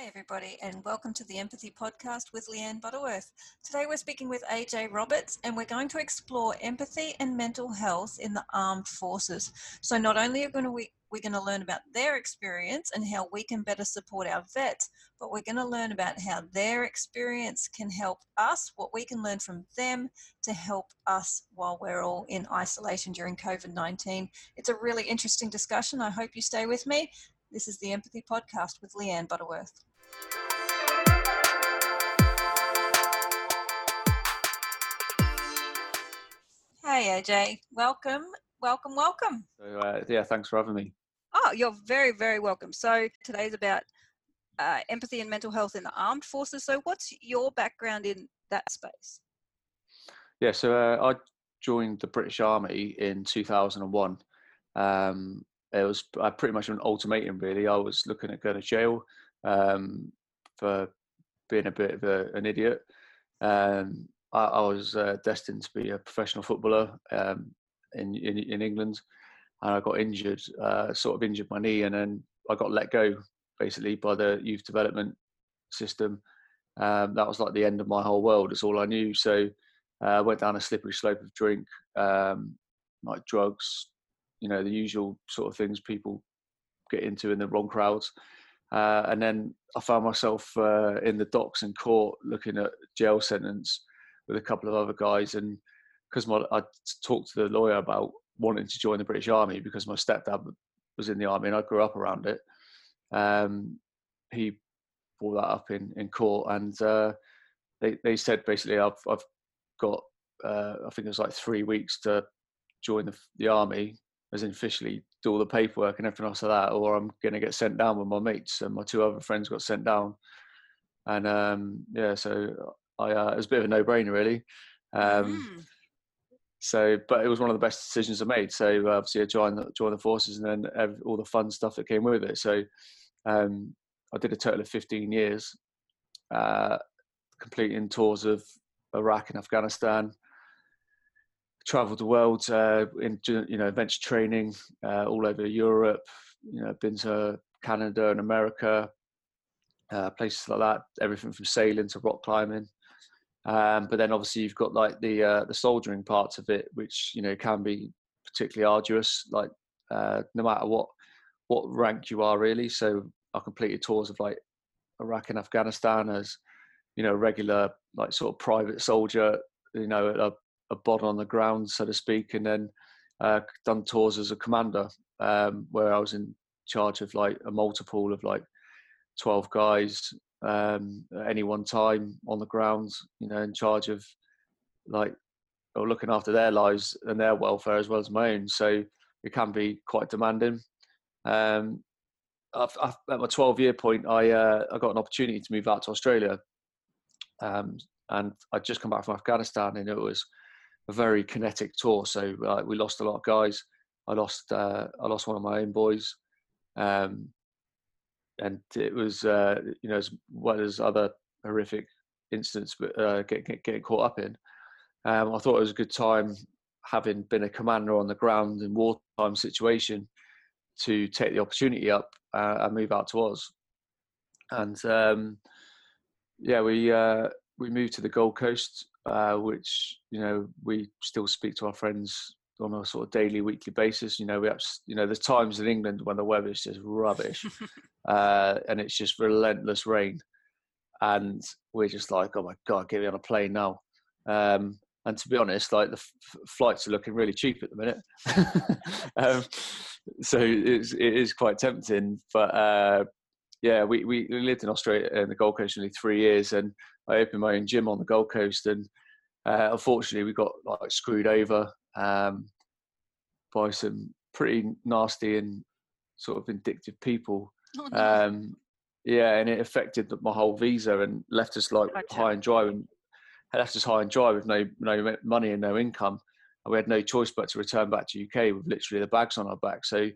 Hey, everybody, and welcome to the Empathy Podcast with Leanne Butterworth. Today, we're speaking with AJ Roberts, and we're going to explore empathy and mental health in the armed forces. So, not only are going to, we, we're going to learn about their experience and how we can better support our vets, but we're going to learn about how their experience can help us, what we can learn from them to help us while we're all in isolation during COVID 19. It's a really interesting discussion. I hope you stay with me. This is the Empathy Podcast with Leanne Butterworth. Hey AJ, welcome, welcome, welcome. So uh, yeah, thanks for having me. Oh, you're very, very welcome. So today's about uh, empathy and mental health in the armed forces. So what's your background in that space? Yeah, so uh, I joined the British Army in 2001. Um, it was pretty much an ultimatum really. I was looking at going to jail um, for being a bit of a, an idiot. Um, I, I, was uh, destined to be a professional footballer um, in, in, in England, and I got injured, uh, sort of injured my knee, and then I got let go basically by the youth development system. Um, that was like the end of my whole world. It's all I knew. So uh, I went down a slippery slope of drink, um, like drugs, you know the usual sort of things people get into in the wrong crowds. Uh, and then I found myself uh, in the docks in court looking at jail sentence with a couple of other guys. And because I talked to the lawyer about wanting to join the British Army because my stepdad was in the army and I grew up around it. Um, he brought that up in, in court and uh, they, they said basically I've, I've got, uh, I think it was like three weeks to join the, the army as in officially do all the paperwork and everything else like that, or I'm going to get sent down with my mates. And my two other friends got sent down, and um, yeah, so I uh, it was a bit of a no-brainer really. Um, mm. So, but it was one of the best decisions I made. So obviously, I joined the, joined the forces, and then every, all the fun stuff that came with it. So, um, I did a total of 15 years, uh, completing tours of Iraq and Afghanistan, traveled the world uh, in you know adventure training uh, all over Europe. You know, been to Canada and America, uh, places like that. Everything from sailing to rock climbing. Um, but then obviously you've got like the uh, the soldiering parts of it, which you know can be particularly arduous. Like uh, no matter what what rank you are really. So I completed tours of like Iraq and Afghanistan as you know regular like sort of private soldier you know at a a bod on the ground, so to speak, and then uh, done tours as a commander um, where I was in charge of like a multiple of like 12 guys um, at any one time on the ground, you know, in charge of like or looking after their lives and their welfare as well as my own. So it can be quite demanding. Um, I've, I've, at my 12 year point, I uh, I got an opportunity to move out to Australia, um, and I'd just come back from Afghanistan, and it was a very kinetic tour. So uh, we lost a lot of guys. I lost uh, I lost one of my own boys, um, and it was uh, you know as well as other horrific incidents, but uh, getting get, caught up in. Um, I thought it was a good time, having been a commander on the ground in wartime situation, to take the opportunity up uh, and move out to Oz. And um, yeah, we uh, we moved to the Gold Coast uh, which you know we still speak to our friends on a sort of daily, weekly basis. You know, we have, you know, the times in England when the weather is just rubbish, uh, and it's just relentless rain, and we're just like, oh my god, get me on a plane now. Um, and to be honest, like the f- flights are looking really cheap at the minute, um, so it's, it is quite tempting. But uh, yeah, we, we lived in Australia in the Gold Coast nearly three years, and I opened my own gym on the Gold Coast, and uh, unfortunately, we got like screwed over um, by some pretty nasty and sort of vindictive people. Oh, no. um, yeah, and it affected my whole visa and left us like gotcha. high and dry, and left us high and dry with no no money and no income. And we had no choice but to return back to UK with literally the bags on our back. So,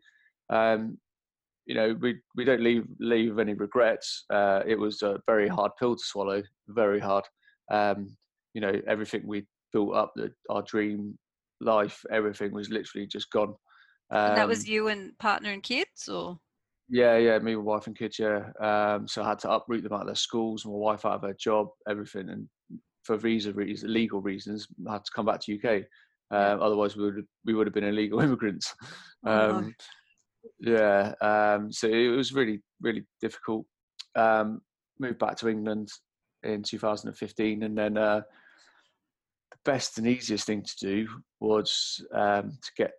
um, you know, we we don't leave leave any regrets. Uh, it was a very hard pill to swallow, very hard. Um, you know everything we built up the, our dream life everything was literally just gone um, that was um, you and partner and kids or Yeah, yeah, me, my wife and kids. Yeah, um, so I had to uproot them out of their schools, my wife out of her job, everything, and for visa reasons, legal reasons, I had to come back to UK. Um, otherwise, we would we would have been illegal immigrants. Oh. Um, yeah, um, so it was really really difficult. Um, moved back to England in 2015, and then uh, the best and easiest thing to do was um, to get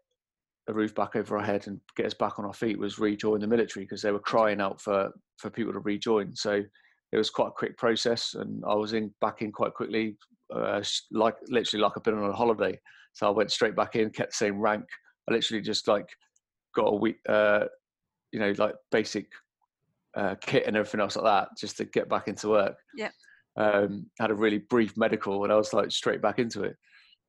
a roof back over our head and get us back on our feet was rejoin the military because they were crying out for for people to rejoin. So it was quite a quick process, and I was in back in quite quickly, uh, like literally like I've been on a holiday. So I went straight back in, kept the same rank. I literally just like got a week, uh, you know, like basic uh, kit and everything else like that, just to get back into work. Yeah. Um, had a really brief medical, and I was like straight back into it.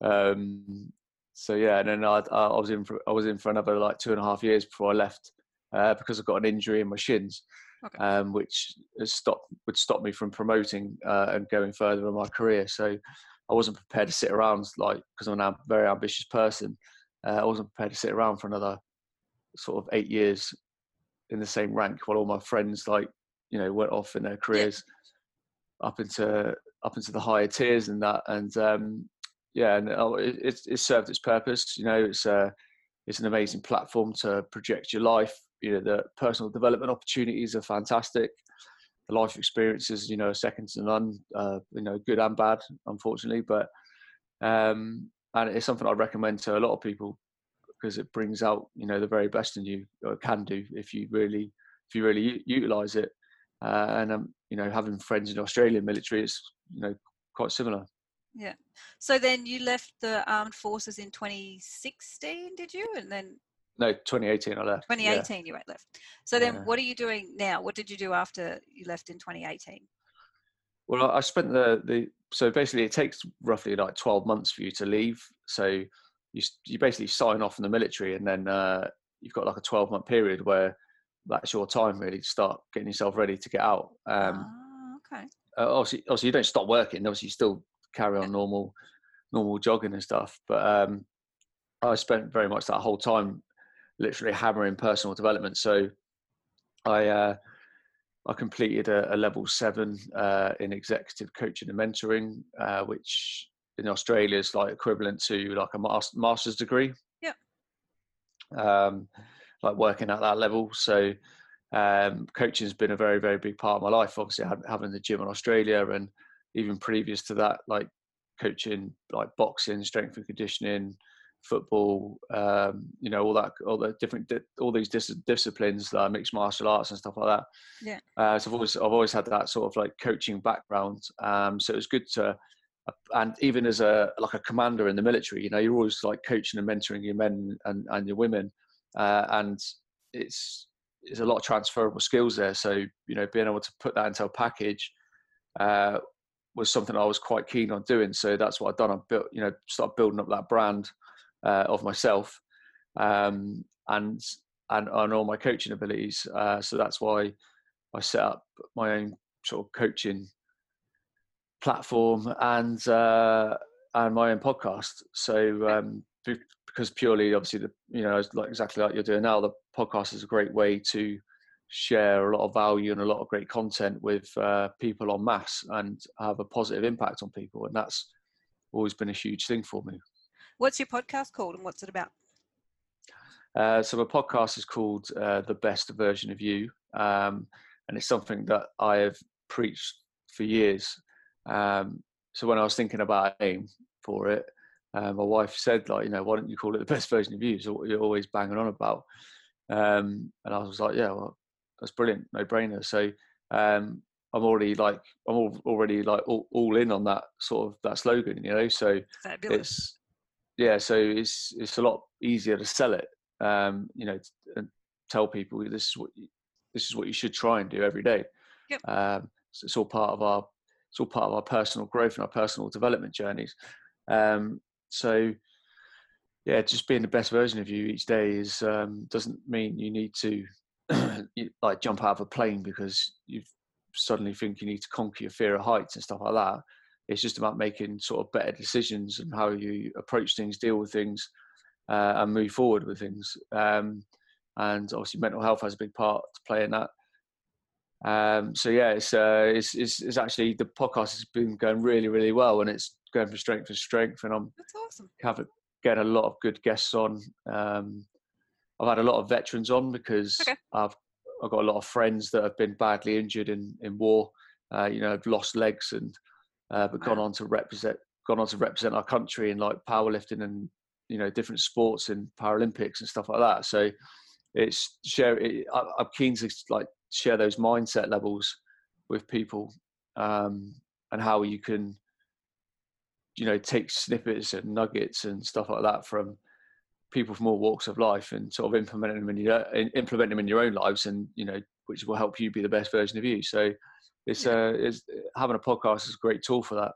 Um, so yeah, and then I, I was in for I was in for another like two and a half years before I left uh, because I got an injury in my shins, Okay. um, which stopped would stop me from promoting uh, and going further in my career. So I wasn't prepared to sit around like because I'm a very ambitious person. Uh, I wasn't prepared to sit around for another sort of eight years in the same rank while all my friends like you know went off in their careers up into up into the higher tiers and that and um, yeah and oh, it, it served its purpose you know it's uh it's an amazing platform to project your life. You know the personal development opportunities are fantastic. The life experiences you know are second to none uh, you know good and bad unfortunately but um and it's something i recommend to a lot of people because it brings out you know the very best in you or can do if you really if you really utilize it uh, and um, you know having friends in the australian military is you know quite similar Yeah. So then you left the armed forces in 2016, did you? And then no 2018 i left yeah. 2018 you went left. So then Yeah. what are you doing now? What did you do after you left in 2018? Well, I spent the the so basically it takes roughly like twelve months for you to leave. So you you basically sign off in the military, and then uh, you've got like a twelve month period where that's your time really to start getting yourself ready to get out. Um, ah, okay. uh, obviously, obviously you don't stop working. Obviously, you still carry on normal normal jogging and stuff. But um, I spent very much that whole time literally hammering personal development. So I uh, I completed a, a level seven uh, in executive coaching and mentoring, uh, which in Australia is like equivalent to like a master's degree. Yeah. Um, like working at that level. So um, coaching has been a very very big part of my life. Obviously, having the gym in Australia, and even previous to that, like coaching like boxing, strength and conditioning, football, um, you know, all that, all the different, all these dis- disciplines, uh, mixed martial arts and stuff like that. Yeah. Uh, so I've always, I've always had that sort of like coaching background. Um, so it was good to, and even as a like a commander in the military, you know, you're always like coaching and mentoring your men and, and your women, uh, and it's there's a lot of transferable skills there. So you know, being able to put that into a package uh, was something I was quite keen on doing. So that's what I've done. I built, you know, start building up that brand uh, of myself, um, and and on all my coaching abilities. Uh, so that's why I set up my own sort of coaching platform and uh, and my own podcast. So um, because purely, obviously, the you know, it's like exactly like you're doing now, the podcast is a great way to share a lot of value and a lot of great content with uh, people en masse and have a positive impact on people, and that's always been a huge thing for me. What's your podcast called and what's it about? Uh, so my podcast is called uh, "The Best Version of You," um, and it's something that I have preached for years. Um, so when I was thinking about a name for it, uh, my wife said, "Like, you know, why don't you call it the best version of you?" So what you're always banging on about. Um, and I was like, "Yeah, well, that's brilliant, no brainer." So um, I'm already like, I'm al- already like all, all in on that sort of that slogan, you know. So Fabulous. it's yeah so it's it's a lot easier to sell it um you know and tell people this is what you, this is what you should try and do every day Yep. um so it's all part of our it's all part of our personal growth and our personal development journeys um so yeah just being the best version of you each day is um doesn't mean you need to like jump out of a plane because you suddenly think you need to conquer your fear of heights and stuff like that it's just about making sort of better decisions and how you approach things, deal with things, uh, and move forward with things. Um, and obviously mental health has a big part to play in that. Um, so yeah, it's, uh, it's, it's it's actually the podcast has been going really really well, and it's going from strength to strength, and I'm That's awesome. having getting a lot of good guests on. Um, I've had a lot of veterans on because Okay. I've I've got a lot of friends that have been badly injured in in war. Uh, you know, have lost legs and uh, but gone on to represent gone on to represent our country in like powerlifting and you know different sports and Paralympics and stuff like that. So it's share. It, I, I'm keen to like share those mindset levels with people um, and how you can you know take snippets and nuggets and stuff like that from people from all walks of life and sort of implement them in your implement them in your own lives and you know which will help you be the best version of you so it's Yeah. uh it's having a podcast is a great tool for that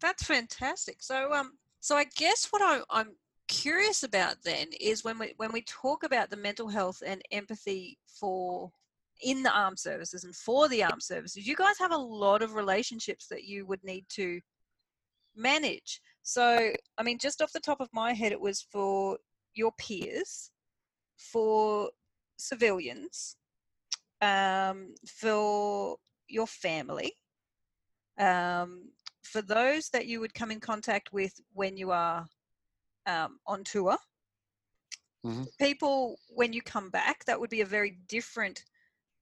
That's fantastic. So, um, so I guess what I, I'm curious about then is when we when we talk about the mental health and empathy for in the armed services and for the armed services, you guys have a lot of relationships that you would need to manage. So, I mean, just off the top of my head, it was for your peers, for civilians, um, for your family, um, for those that you would come in contact with when you are um, on tour. Mhm. People, when you come back, that would be a very different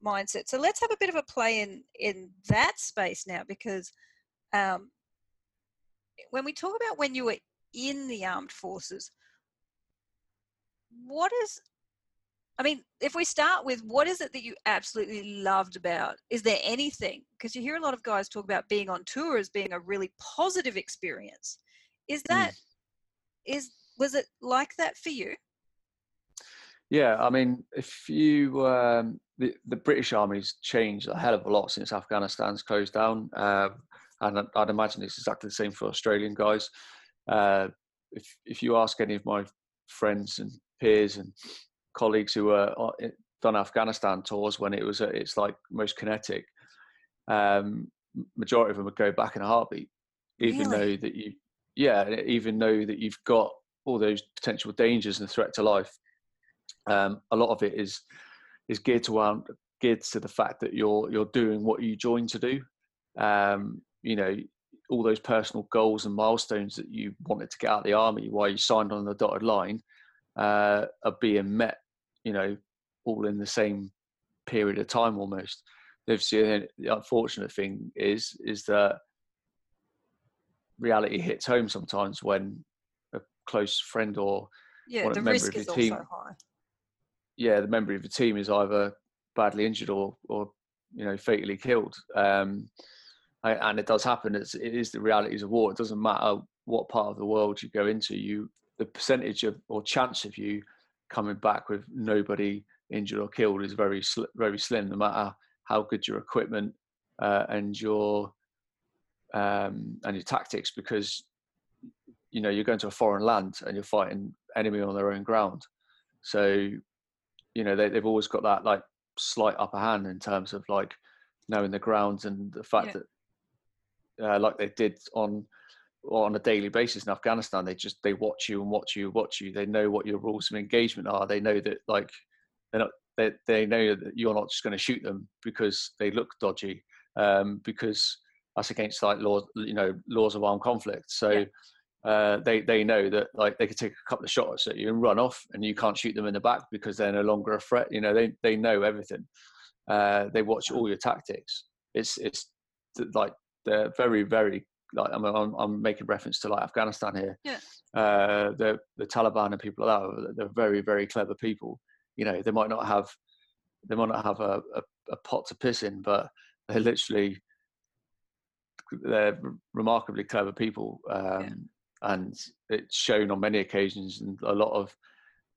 mindset. So let's have a bit of a play in in that space now, because um, when we talk about when you were in the armed forces, what is I mean, if we start with what is it that you absolutely loved about? Is there anything? Because you hear a lot of guys talk about being on tour as being a really positive experience. Is that is was it like that for you? yeah i mean if you um the, the british army's changed a hell of a lot since afghanistan's closed down um and i'd imagine it's exactly the same for australian guys uh if if you ask any of my friends and peers and colleagues who were on- done Afghanistan tours when it was at its like most kinetic, um, majority of them would go back in a heartbeat, even Really? though that you, yeah, even though that you've got all those potential dangers and threat to life. Um, a lot of it is is geared to geared to the fact that you're you're doing what you joined to do. Um, you know, all those personal goals and milestones that you wanted to get out of the army while you signed on the dotted line uh, are being met. You know, all in the same period of time almost. Obviously, the unfortunate thing is is that reality hits home sometimes when a close friend or Yeah, a the member risk of your is also team- high. Yeah, the member of the team is either badly injured or, or you know, fatally killed. Um, and it does happen. It's, it is the realities of war. It doesn't matter what part of the world you go into. You, the percentage of or chance of you coming back with nobody injured or killed is very sl- very slim. No matter how good your equipment uh, and your um, and your tactics, because you know you're going to a foreign land and you're fighting enemy on their own ground. So you know they, they've always got that like slight upper hand in terms of like knowing the grounds and the fact Yeah. that uh, like they did on on a daily basis in Afghanistan they just they watch you and watch you watch you they know what your rules of engagement are they know that like they're not they, they know that you're not just going to shoot them because they look dodgy um, because that's against like laws you know laws of armed conflict so Yeah. Uh, they they know that like they could take a couple of shots at you and run off, and you can't shoot them in the back because they're no longer a threat. You know, they they know everything. Uh, they watch all your tactics. It's it's like they're very very like I'm I'm, I'm making reference to like Afghanistan here. Yeah. Uh, the the Taliban and people like that. They're very very clever people. You know, they might not have they might not have a, a, a pot to piss in, but they're literally they're remarkably clever people. Um, and it's shown on many occasions and a lot of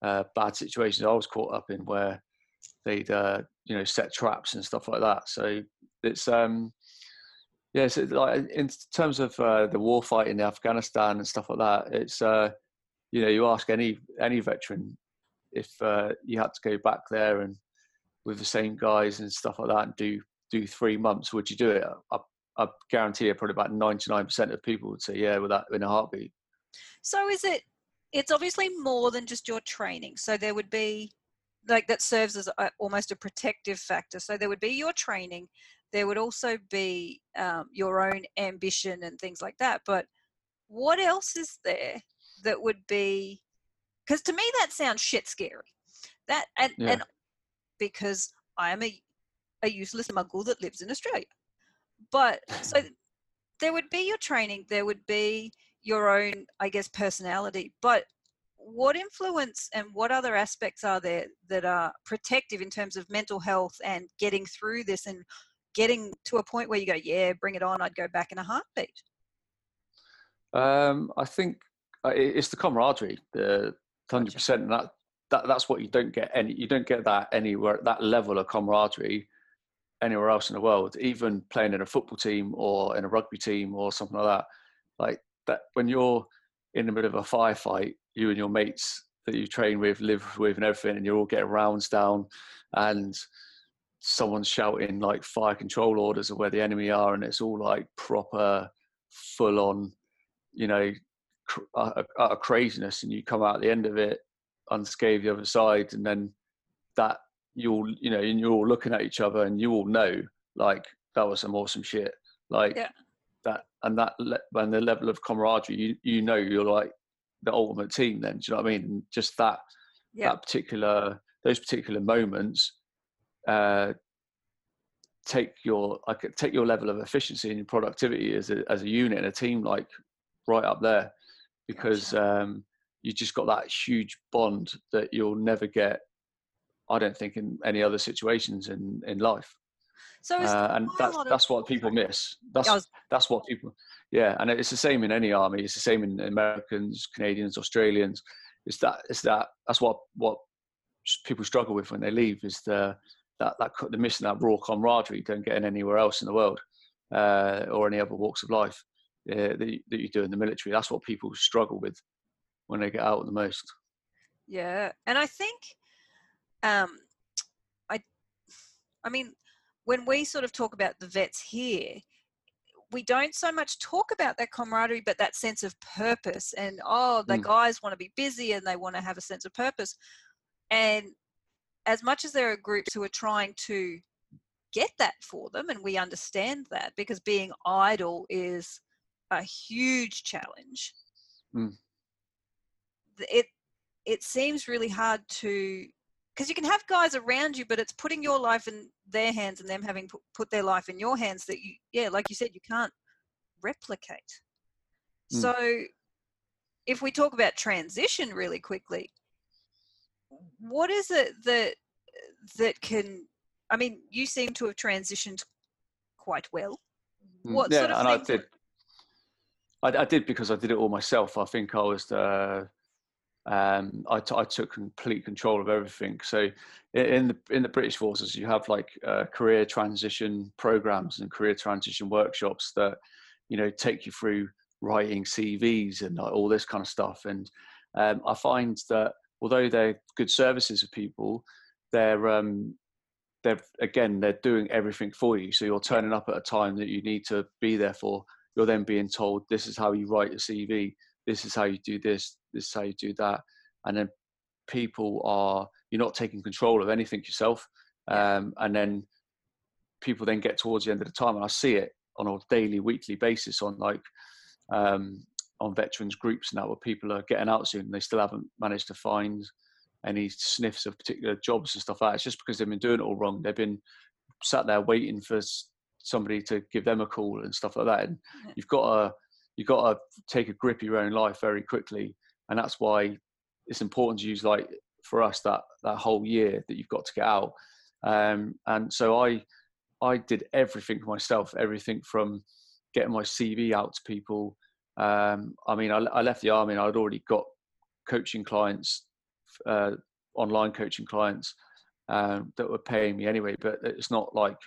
uh, bad situations I was caught up in where they'd uh, you know set traps and stuff like that. So it's um yeah, so like in terms of uh, the war fight in Afghanistan and stuff like that, it's uh, you know you ask any any veteran if uh, you had to go back there and with the same guys and stuff like that and do do three months, would you do it? I, I guarantee you, probably about ninety nine percent of people would say yeah, with that in a heartbeat. So is it? It's obviously more than just your training. So there would be like that serves as a, almost a protective factor. So there would be your training, there would also be um, your own ambition and things like that. But what else is there that would be? Because to me that sounds shit scary. That and yeah. and because I am a a useless muggle that lives in Australia. But so there would be your training, there would be your own, I guess, personality. But what influence and what other aspects are there that are protective in terms of mental health and getting through this and getting to a point where you go, yeah, bring it on, I'd go back in a heartbeat? Um, I think uh, it's the camaraderie, the hundred percent, and that, that that's what you don't get any. You don't get that anywhere. at That level of camaraderie anywhere else in the world, even playing in a football team or in a rugby team or something like that. Like that, when you're in the middle of a firefight, you and your mates that you train with, live with, and everything, and you're all getting rounds down, and someone's shouting like fire control orders of where the enemy are, and it's all like proper, full on, you know, cr- uh, uh, craziness, and you come out the end of it unscathed the other side, and then that you'll you know and you're all looking at each other and you all know like that was some awesome shit like yeah. that and that and the level of camaraderie you you know you're like the ultimate team then do you know what i mean and just that yeah. that particular those particular moments uh take your like take your level of efficiency and your productivity as a as a unit and a team like right up there because um you just got that huge bond that you'll never get I don't think in any other situations in in life. So uh, and that's that's what people miss. That's was, that's what people. Yeah, and it's the same in any army. It's the same in Americans, Canadians, Australians. It's that it's that that's what what people struggle with when they leave is the that that the missing that raw camaraderie you don't get in anywhere else in the world uh, or any other walks of life uh, that, you, that you do in the military. That's what people struggle with when they get out the most. Yeah, and I think um, I, I mean, when we sort of talk about the vets here, we don't so much talk about that camaraderie, but that sense of purpose. And oh, the mm. guys want to be busy and they want to have a sense of purpose. And as much as there are groups who are trying to get that for them, and we understand that because being idle is a huge challenge. Mm. It it seems really hard to because you can have guys around you, but it's putting your life in their hands and them having put their life in your hands that you, yeah, like you said, you can't replicate. Mm. So, if we talk about transition really quickly, what is it that that can? I mean, you seem to have transitioned quite well. Hmm. What yeah, sort of and I did. I, I, did because I did it all myself. I think I was the um, I, t- I took complete control of everything. So in the in the British forces, you have like uh, career transition programs and career transition workshops that you know take you through writing CVs and all this kind of stuff. And um, I find that although they're good services for people, they're um, they're again they're doing everything for you. So you're turning up at a time that you need to be there for. You're then being told this is how you write a CV this is how you do this, this is how you do that. And then people are, you're not taking control of anything yourself. Um, and then people then get towards the end of the time, and I see it on a daily, weekly basis on like, um, on veterans groups now where people are getting out soon and they still haven't managed to find any sniffs of particular jobs and stuff like that. It's just because they've been doing it all wrong. They've been sat there waiting for somebody to give them a call and stuff like that. And you've got to you've got to take a grip of your own life very quickly, and that's why it's important to use like for us that that whole year that you've got to get out. Um, and so I I did everything myself, everything from getting my CV out to people. Um, I mean, I, I, left the army and I'd already got coaching clients, uh, online coaching clients um, that were paying me anyway. But it's not like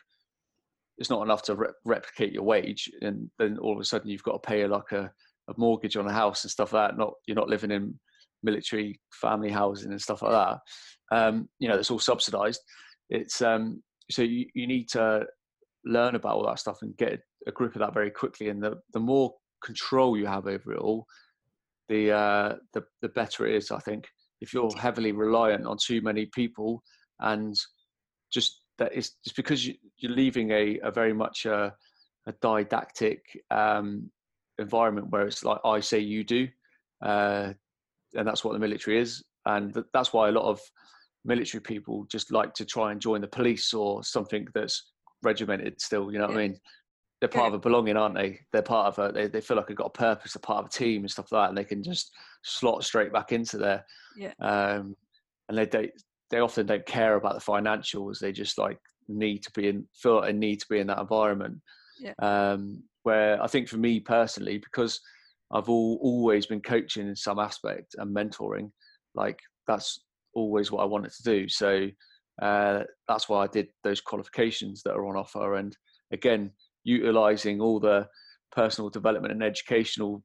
it's not enough to re- replicate your wage, and then all of a sudden you've got to pay like a, a mortgage on a house and stuff like that. Not you're not living in military family housing and stuff like that. Um, you know, it's all subsidised. It's um, so you, you need to learn about all that stuff and get a grip of that very quickly. And the the more control you have over it all, the uh, the the better it is. I think if you're heavily reliant on too many people and just that is just because you, are leaving a, a very much a, a didactic um, environment where it's like I say you do, uh, and that's what the military is, and that's why a lot of military people just like to try and join the police or something that's regimented still. You know what yeah. I mean? They're part yeah. of a belonging, aren't they? They're part of a. They, they feel like they've got a purpose. They're part of a team and stuff like that, and they can just slot straight back into there. Yeah. Um, and they they they often don't care about the financials. They just like need to be in feel they need to be in that environment. Um, where I think for me personally, because I've all, always been coaching in some aspect and mentoring, like that's always what I wanted to do. So uh, that's why I did those qualifications that are on offer. And again, utilizing all the personal development and educational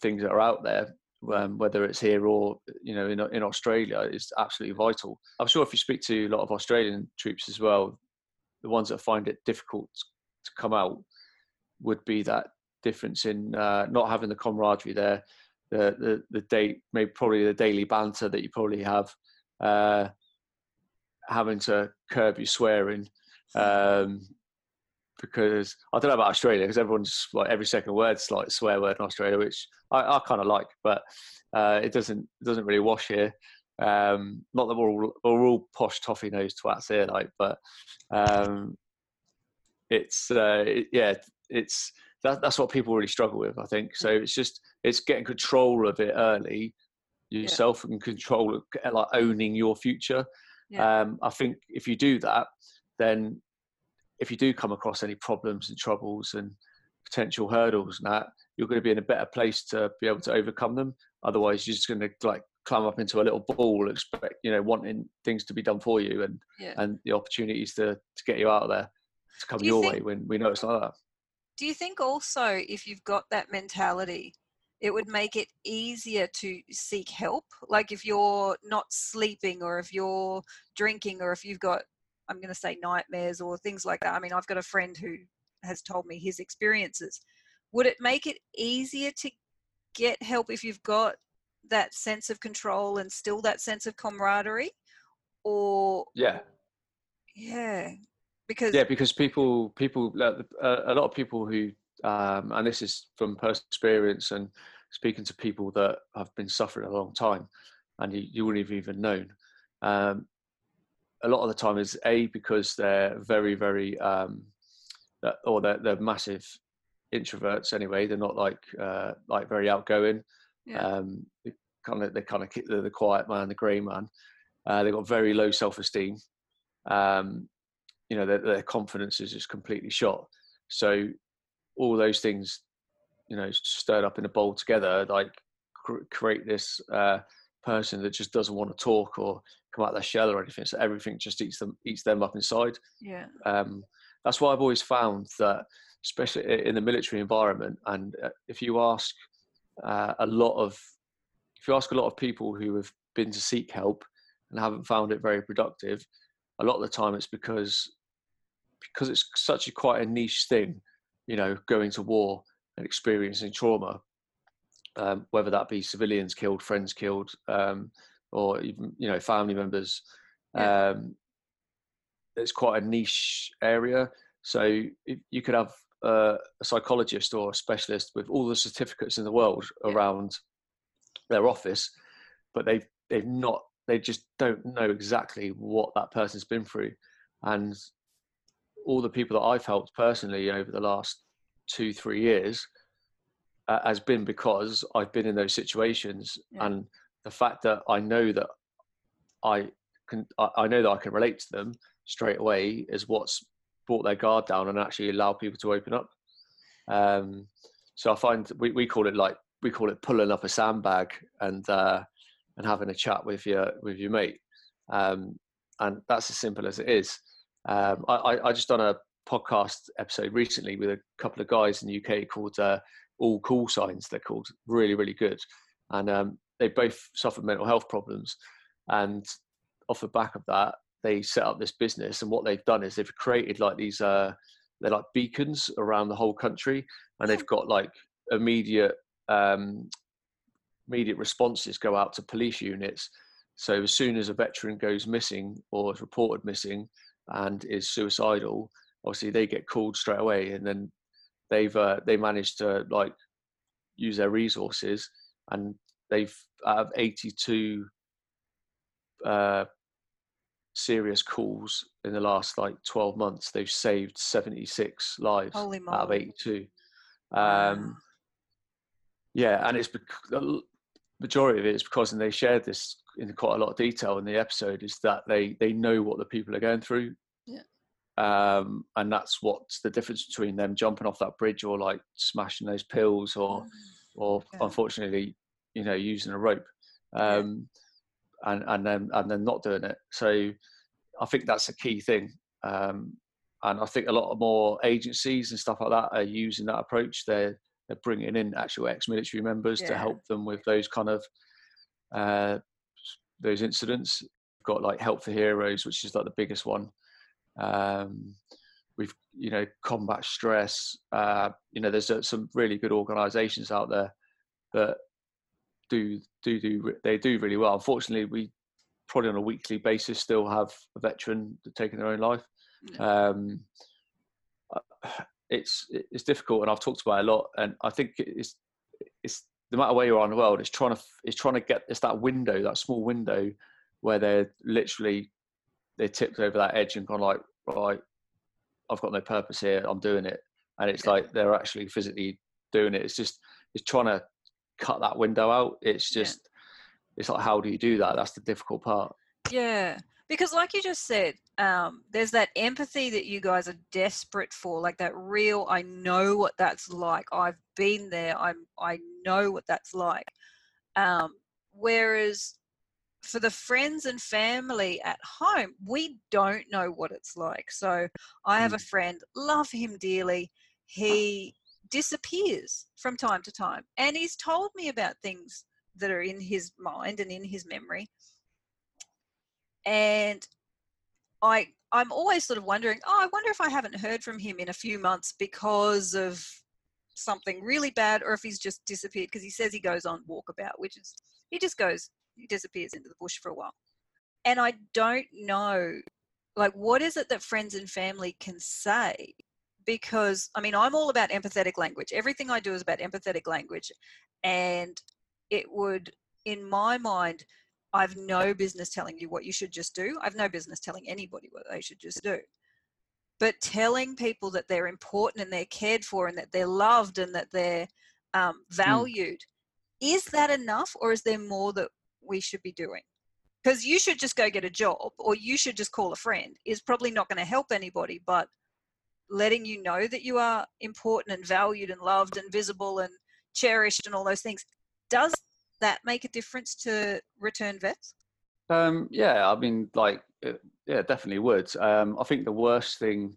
things that are out there, um, whether it's here or you know in in Australia, is absolutely vital. I'm sure if you speak to a lot of Australian troops as well, the ones that find it difficult to come out would be that difference in uh, not having the camaraderie there, the the the day maybe probably the daily banter that you probably have, uh, having to curb your swearing. Um, because I don't know about Australia because everyone's like every second word's like swear word in Australia, which I, I kind of like, but uh, it doesn't it doesn't really wash here. Um, not that we're all, we're all posh toffee nosed twats here, like, but um, it's uh, it, yeah, it's that, that's what people really struggle with. I think so. It's just it's getting control of it early yourself yeah. and control like owning your future. Yeah. Um, I think if you do that, then if you do come across any problems and troubles and potential hurdles and that, you're going to be in a better place to be able to overcome them. Otherwise, you're just going to like climb up into a little ball, expect you know wanting things to be done for you and yeah. and the opportunities to to get you out of there to come you your think, way when we know it's like that. Do you think also if you've got that mentality, it would make it easier to seek help? Like if you're not sleeping or if you're drinking or if you've got I'm going to say nightmares or things like that. I mean, I've got a friend who has told me his experiences. Would it make it easier to get help if you've got that sense of control and still that sense of camaraderie? Or yeah, yeah, because yeah, because people people uh, a lot of people who um, and this is from personal experience and speaking to people that have been suffering a long time and you, you wouldn't have even known. Um, a lot of the time is a because they're very very um, or they're, they're massive introverts anyway. They're not like uh, like very outgoing. Yeah. Um, they kind of they kind of the, the quiet man, the grey man. Uh, they've got very low self esteem. Um, you know, their, their confidence is just completely shot. So all those things, you know, stirred up in a bowl together, like cr- create this uh, person that just doesn't want to talk or come out their shell or anything. So everything just eats them eats them up inside. Yeah. Um, that's why I've always found that, especially in the military environment, and uh, if you ask uh, a lot of if you ask a lot of people who have been to seek help and haven't found it very productive, a lot of the time it's because because it's such a quite a niche thing, you know, going to war and experiencing trauma, um, whether that be civilians killed, friends killed, um, or even you know family members. Yeah. Um, it's quite a niche area, so you could have a psychologist or a specialist with all the certificates in the world yeah. around their office, but they've they've not they just don't know exactly what that person's been through, and all the people that I've helped personally over the last two three years uh, has been because I've been in those situations yeah. and the fact that I know that I can, I know that I can relate to them straight away is what's brought their guard down and actually allow people to open up. Um, so I find we, we call it like we call it pulling up a sandbag and uh, and having a chat with your with your mate, um, and that's as simple as it is. Um, I, I just done a podcast episode recently with a couple of guys in the UK called uh, All Call Signs. They're called really really good, and um, they both suffered mental health problems, and off the back of that, they set up this business. And what they've done is they've created like these, uh, they're like beacons around the whole country, and they've got like immediate, um, immediate responses go out to police units So as soon as a veteran goes missing or is reported missing and is suicidal, obviously they get called straight away, and then they've uh, they managed to like use their resources, and they've out of 82 uh, serious calls in the last like 12 months, they've saved 76 lives out of 82. Um, yeah, and it's the majority of it is because, and they shared this in quite a lot of detail in the episode, is that they they know what the people are going through. Yeah. Um, and that's what's the difference between them jumping off that bridge or like smashing those pills or, mm. or yeah. unfortunately, you know, using a rope. Um, yeah. and, and then, and then not doing it. So I think that's a key thing. Um, and I think a lot of more agencies and stuff like that are using that approach. They're they're bringing in actual ex-military members yeah. to help them with those kind of uh, those incidents. We've got like Help for Heroes, which is like the biggest one. Um, we've you know combat stress. Uh, you know, there's uh, some really good organisations out there that do do do they do really well. Unfortunately, we probably on a weekly basis still have a veteran taking their own life. Um, uh, it's it's difficult, and I've talked about a lot. And I think it's it's no matter where you are in the world, it's trying to it's trying to get it's that window, that small window, where they're literally they tipped over that edge and gone like, right, I've got no purpose here. I'm doing it, and it's yeah. like they're actually physically doing it. It's just it's trying to cut that window out. It's just yeah. it's like how do you do that? That's the difficult part. Yeah, because like you just said um, there's that empathy that you guys are desperate for like that real i know what that's like i've been there i'm i know what that's like. Um, whereas for the friends and family at home we don't know what it's like. So i have a mm. friend love him dearly. He disappears from time to time and he's told me about things that are in his mind and in his memory. And I I'm always sort of wondering, oh, I wonder if I haven't heard from him in a few months because of something really bad, or if he's just disappeared because he says he goes on walkabout, which is he just goes he disappears into the bush for a while, and I don't know, like, what is it that friends and family can say? Because I mean, I'm all about empathetic language. Everything I do is about empathetic language, and it would, in my mind, I've no business telling you what you should just do. I've no business telling anybody what they should just do. But telling people that they're important and they're cared for and that they're loved and that they're um, hmm. valued, mm. is that enough or is there more that we should be doing? Because you should just go get a job or you should just call a friend is probably not going to help anybody, but letting you know that you are important and valued and loved and visible and cherished and all those things does that make a difference to return vets? Um, yeah, I mean, like, uh, yeah, definitely would. Um, I think the worst thing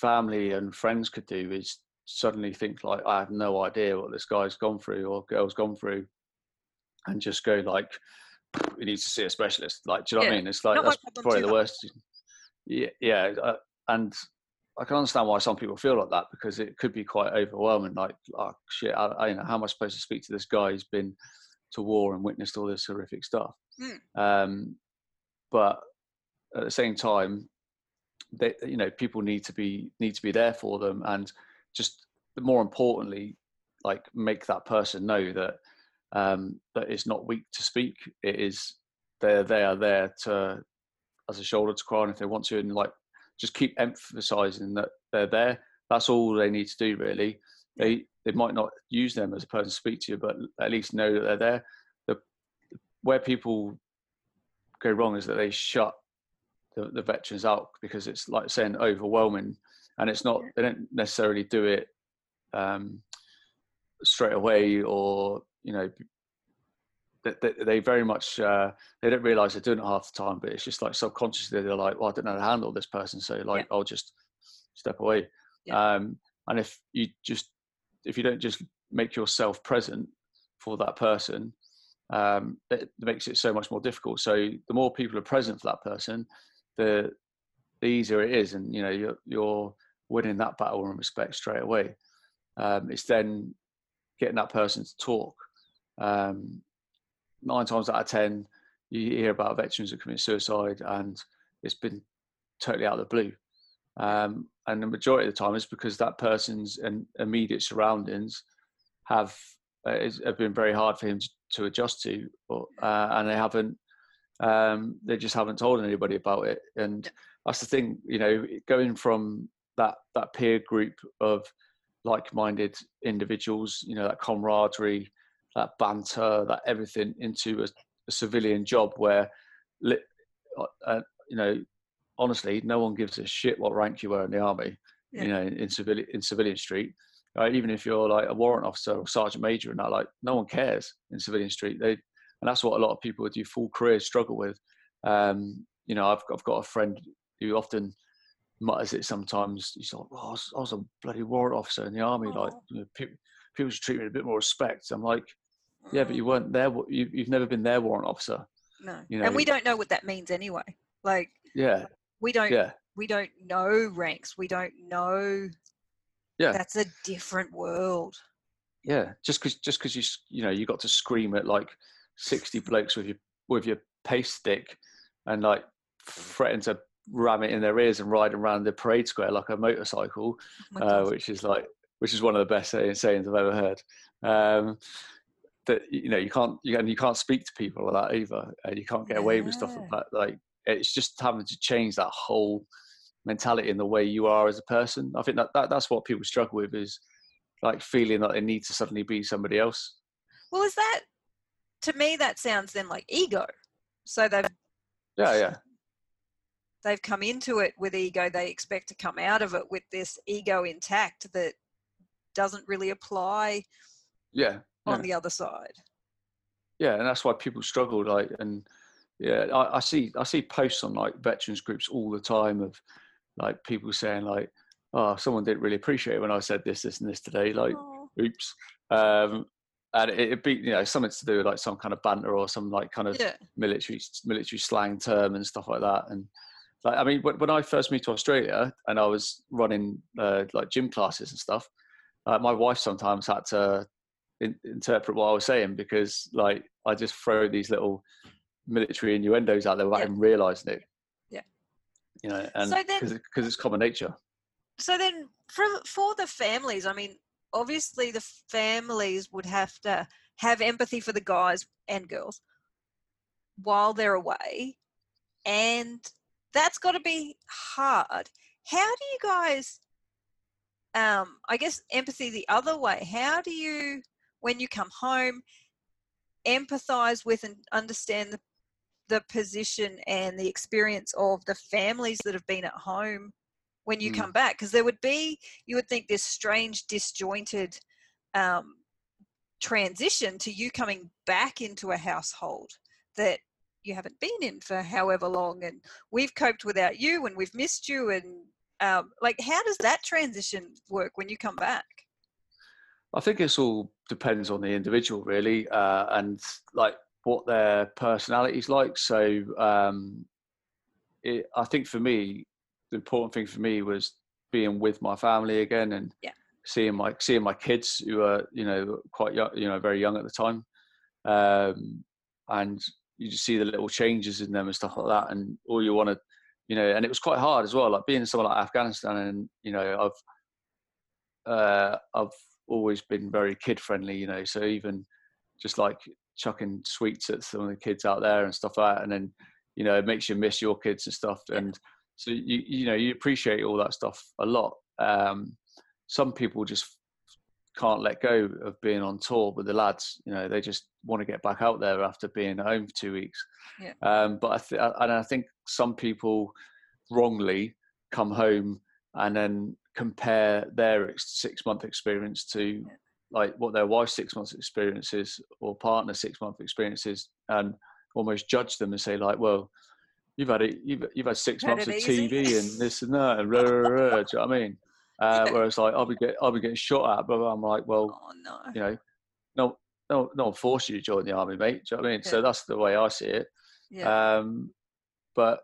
family and friends could do is suddenly think like, I have no idea what this guy's gone through or girl's gone through, and just go like, he needs to see a specialist. Like, do you know yeah. what I mean? It's like Not that's probably the worst. Yeah, yeah, uh, and I can understand why some people feel like that because it could be quite overwhelming. Like, oh shit, I, I, you know, how am I supposed to speak to this guy who's been to war and witnessed all this horrific stuff. Mm. Um, but at the same time, they, you know, people need to be need to be there for them, and just more importantly, like make that person know that um, that it's not weak to speak. It is they're they are there to as a shoulder to cry on if they want to, and like just keep emphasizing that they're there. That's all they need to do, really. They they might not use them as a person to speak to you, but at least know that they're there. The where people go wrong is that they shut the, the veterans out because it's like saying overwhelming, and it's not. They don't necessarily do it um, straight away, or you know, they, they very much uh, they don't realize they're doing it half the time, but it's just like subconsciously they're like, well, I don't know how to handle this person, so like yeah. I'll just step away. Yeah. Um, and if you just if you don't just make yourself present for that person, um, it makes it so much more difficult. So the more people are present for that person, the the easier it is, and you know you're you're winning that battle and respect straight away. Um, it's then getting that person to talk. Um, nine times out of ten, you hear about veterans who commit suicide, and it's been totally out of the blue. Um, and the majority of the time, it's because that person's immediate surroundings have uh, have been very hard for him to, to adjust to, or, uh, and they haven't. Um, they just haven't told anybody about it, and that's the thing. You know, going from that that peer group of like-minded individuals, you know, that camaraderie, that banter, that everything, into a, a civilian job where, uh, uh, you know, honestly, no one gives a shit what rank you were in the army. Yeah. You know, in, in civilian in civilian street, right? Even if you're like a warrant officer or sergeant major and that, like no one cares in civilian street. They and that's what a lot of people with do full careers struggle with. Um, you know, I've I've got a friend who often mutters it sometimes. He's like, "Oh, I was, I was a bloody warrant officer in the army. Oh. Like you know, people, people should treat me with a bit more respect." I'm like, "Yeah, but you mm. weren't there. You, you've never been their warrant officer." No, you know? and we don't know what that means anyway. Like, yeah, we don't. Yeah. we don't know ranks. We don't know yeah that's a different world yeah just because just because you you know you got to scream at like 60 blokes with your with your pace stick and like threaten to ram it in their ears and ride around the parade square like a motorcycle oh uh, which is like which is one of the best sayings i've ever heard um, that you know you can't you, and you can't speak to people like that either and you can't get away yeah. with stuff like that like it's just having to change that whole mentality and the way you are as a person. I think that, that that's what people struggle with is like feeling that they need to suddenly be somebody else. Well, is that to me that sounds then like ego. So they've yeah yeah they've come into it with ego. They expect to come out of it with this ego intact that doesn't really apply. Yeah. On yeah. the other side. Yeah, and that's why people struggle. Like, and yeah, I, I see I see posts on like veterans groups all the time of like people saying like, "Oh, someone didn't really appreciate it when I said this, this, and this today." Like, Aww. oops. Um, and it, would be you know something to do with like some kind of banter or some like kind of yeah. military military slang term and stuff like that. And like I mean, when, when I first moved to Australia and I was running uh, like gym classes and stuff, uh, my wife sometimes had to in, interpret what I was saying because like I just throw these little military innuendos out there without yeah. even realizing it Yeah. you know, and because so it's common nature. So then, for for the families, I mean, obviously the families would have to have empathy for the guys and girls while they're away, and that's got to be hard. How do you guys? Um, I guess empathy the other way. How do you, when you come home, empathize with and understand the the position and the experience of the families that have been at home when you mm. come back because there would be you would think this strange disjointed um, transition to you coming back into a household that you haven't been in for however long and we've coped without you and we've missed you and um, like how does that transition work when you come back i think it's all depends on the individual really uh, and like what their personality is like. So um, it, I think for me, the important thing for me was being with my family again and yeah. seeing my seeing my kids who are you know quite young, you know very young at the time, um, and you just see the little changes in them and stuff like that, and all you want to, you know, and it was quite hard as well. Like being in somewhere like Afghanistan, and you know, I've uh, I've always been very kid friendly, you know, so even just like chucking sweets at some of the kids out there and stuff like that. And then, you know, it makes you miss your kids and stuff. And so you you know you appreciate all that stuff a lot. Um, some people just can't let go of being on tour with the lads. You know, they just want to get back out there after being home for two weeks. Yeah. Um, but I th- and I think some people wrongly come home and then compare their six month experience to yeah like what their wife's six months experiences or partner six month experiences and almost judge them and say like well you've had it you've, you've had six months of tv and this and that and rah, rah, rah, do you know what i mean uh, yeah. whereas like i'll be get i'll be getting shot at but i'm like well oh, no. you know no no no one forced you to join the army mate do you know what i mean yeah. so that's the way i see it yeah. um but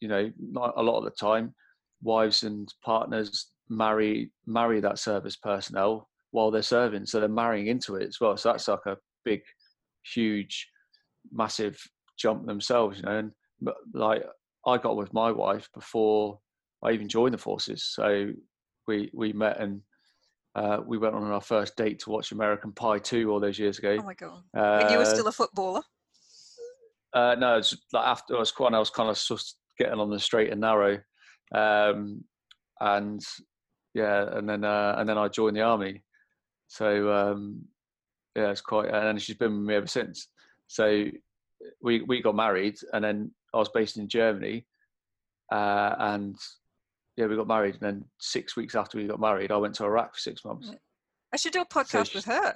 you know not a lot of the time wives and partners marry marry that service personnel while they're serving. So they're marrying into it as well. So that's like a big, huge, massive jump themselves, you know. And but like I got with my wife before I even joined the forces, so we we met and uh, we went on our first date to watch American Pie 2 all those years ago. Oh my god! Uh, when you were still a footballer. Uh, no, it's like after I was quite, I was kind of getting on the straight and narrow, um, and yeah, and then uh, and then I joined the army. So um, yeah, it's quite, and she's been with me ever since. So we we got married, and then I was based in Germany, uh, and yeah, we got married, and then six weeks after we got married, I went to Iraq for six months. I should do a podcast so with her.